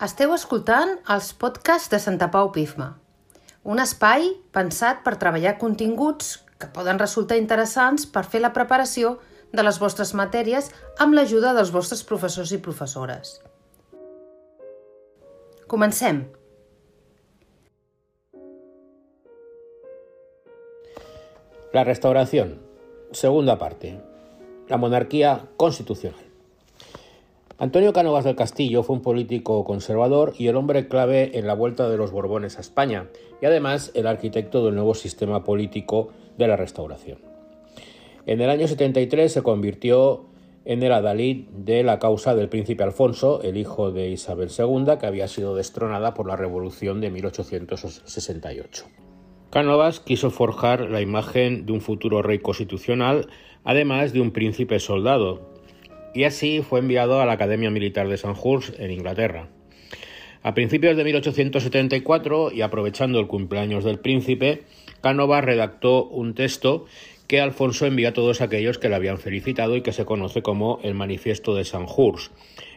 Esteu escoltant els podcasts de Santa Pau Pifma, un espai pensat per treballar continguts que poden resultar interessants per fer la preparació de les vostres matèries amb l'ajuda dels vostres professors i professores. Comencem! La restauración. Segunda parte. La monarquía constitucional. Antonio Cánovas del Castillo fue un político conservador y el hombre clave en la vuelta de los Borbones a España, y además el arquitecto del nuevo sistema político de la Restauración. En el año 73 se convirtió en el adalid de la causa del príncipe Alfonso, el hijo de Isabel II, que había sido destronada por la Revolución de 1868. Cánovas quiso forjar la imagen de un futuro rey constitucional, además de un príncipe soldado, y así fue enviado a la Academia Militar de Sandhurst en Inglaterra. A principios de 1874, y aprovechando el cumpleaños del príncipe, Cánovas redactó un texto que Alfonso envió a todos aquellos que le habían felicitado y que se conoce como el Manifiesto de Sandhurst,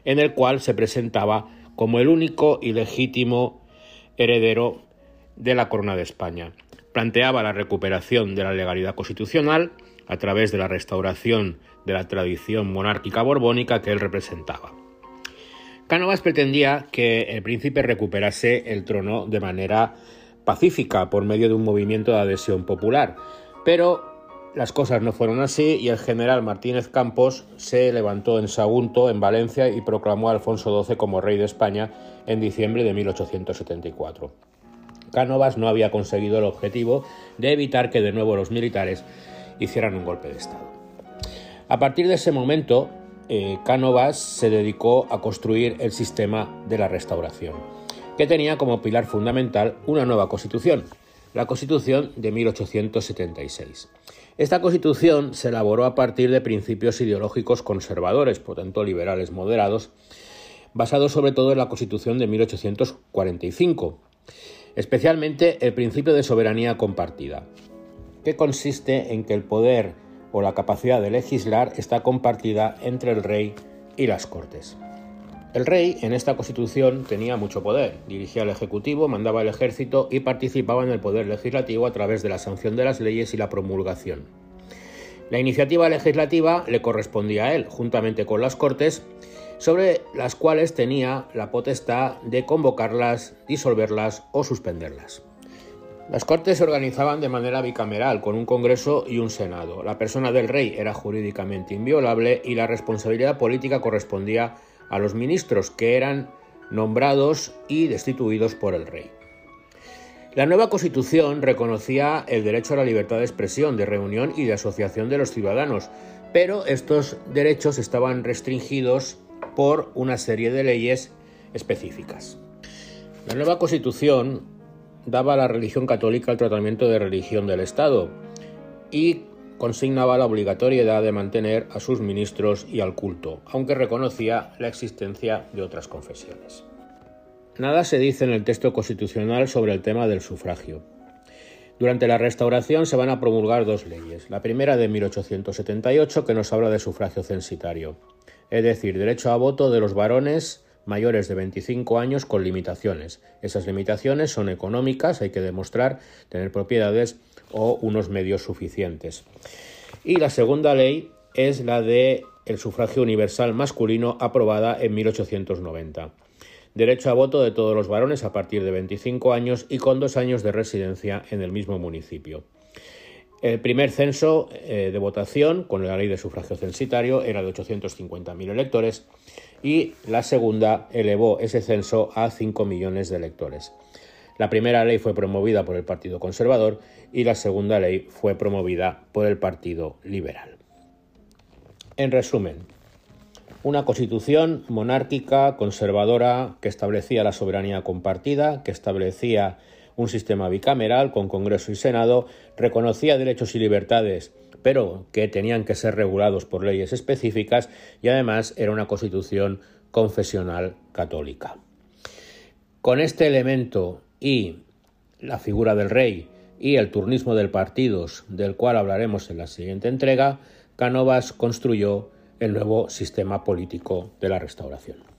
en el cual se presentaba como el único y legítimo heredero de la corona de España. Planteaba la recuperación de la legalidad constitucional a través de la restauración de la tradición monárquica borbónica que él representaba. Cánovas pretendía que el príncipe recuperase el trono de manera pacífica por medio de un movimiento de adhesión popular, pero las cosas no fueron así y el general Martínez Campos se levantó en Sagunto, en Valencia, y proclamó a Alfonso XII como rey de España en diciembre de 1874. Cánovas no había conseguido el objetivo de evitar que de nuevo los militares hicieran un golpe de Estado. A partir de ese momento, eh, Cánovas se dedicó a construir el sistema de la restauración, que tenía como pilar fundamental una nueva constitución, la Constitución de 1876. Esta constitución se elaboró a partir de principios ideológicos conservadores, por tanto liberales moderados, basados sobre todo en la Constitución de 1845, especialmente el principio de soberanía compartida, que consiste en que el poder o la capacidad de legislar está compartida entre el rey y las cortes. El rey en esta constitución tenía mucho poder, dirigía el ejecutivo, mandaba el ejército y participaba en el poder legislativo a través de la sanción de las leyes y la promulgación. La iniciativa legislativa le correspondía a él, juntamente con las cortes, sobre las cuales tenía la potestad de convocarlas, disolverlas o suspenderlas. Las Cortes se organizaban de manera bicameral, con un Congreso y un Senado. La persona del rey era jurídicamente inviolable y la responsabilidad política correspondía a los ministros, que eran nombrados y destituidos por el rey. La nueva Constitución reconocía el derecho a la libertad de expresión, de reunión y de asociación de los ciudadanos, pero estos derechos estaban restringidos por una serie de leyes específicas. La nueva Constitución daba a la religión católica el tratamiento de religión del Estado y consignaba la obligatoriedad de mantener a sus ministros y al culto, aunque reconocía la existencia de otras confesiones. Nada se dice en el texto constitucional sobre el tema del sufragio. Durante la restauración se van a promulgar dos leyes. La primera de 1878 que nos habla de sufragio censitario, es decir, derecho a voto de los varones mayores de 25 años con limitaciones. Esas limitaciones son económicas, hay que demostrar tener propiedades o unos medios suficientes. Y la segunda ley es la de el sufragio universal masculino aprobada en 1890. Derecho a voto de todos los varones a partir de 25 años y con dos años de residencia en el mismo municipio. El primer censo eh, de votación, con la ley de sufragio censitario, era de 850.000 electores y la segunda elevó ese censo a 5 millones de electores. La primera ley fue promovida por el Partido Conservador y la segunda ley fue promovida por el Partido Liberal. En resumen, una constitución monárquica, conservadora, que establecía la soberanía compartida, que establecía un sistema bicameral con Congreso y Senado, reconocía derechos y libertades, pero que tenían que ser regulados por leyes específicas y además era una constitución confesional católica. Con este elemento y la figura del rey y el turnismo del partidos, del cual hablaremos en la siguiente entrega, Cánovas construyó el nuevo sistema político de la restauración.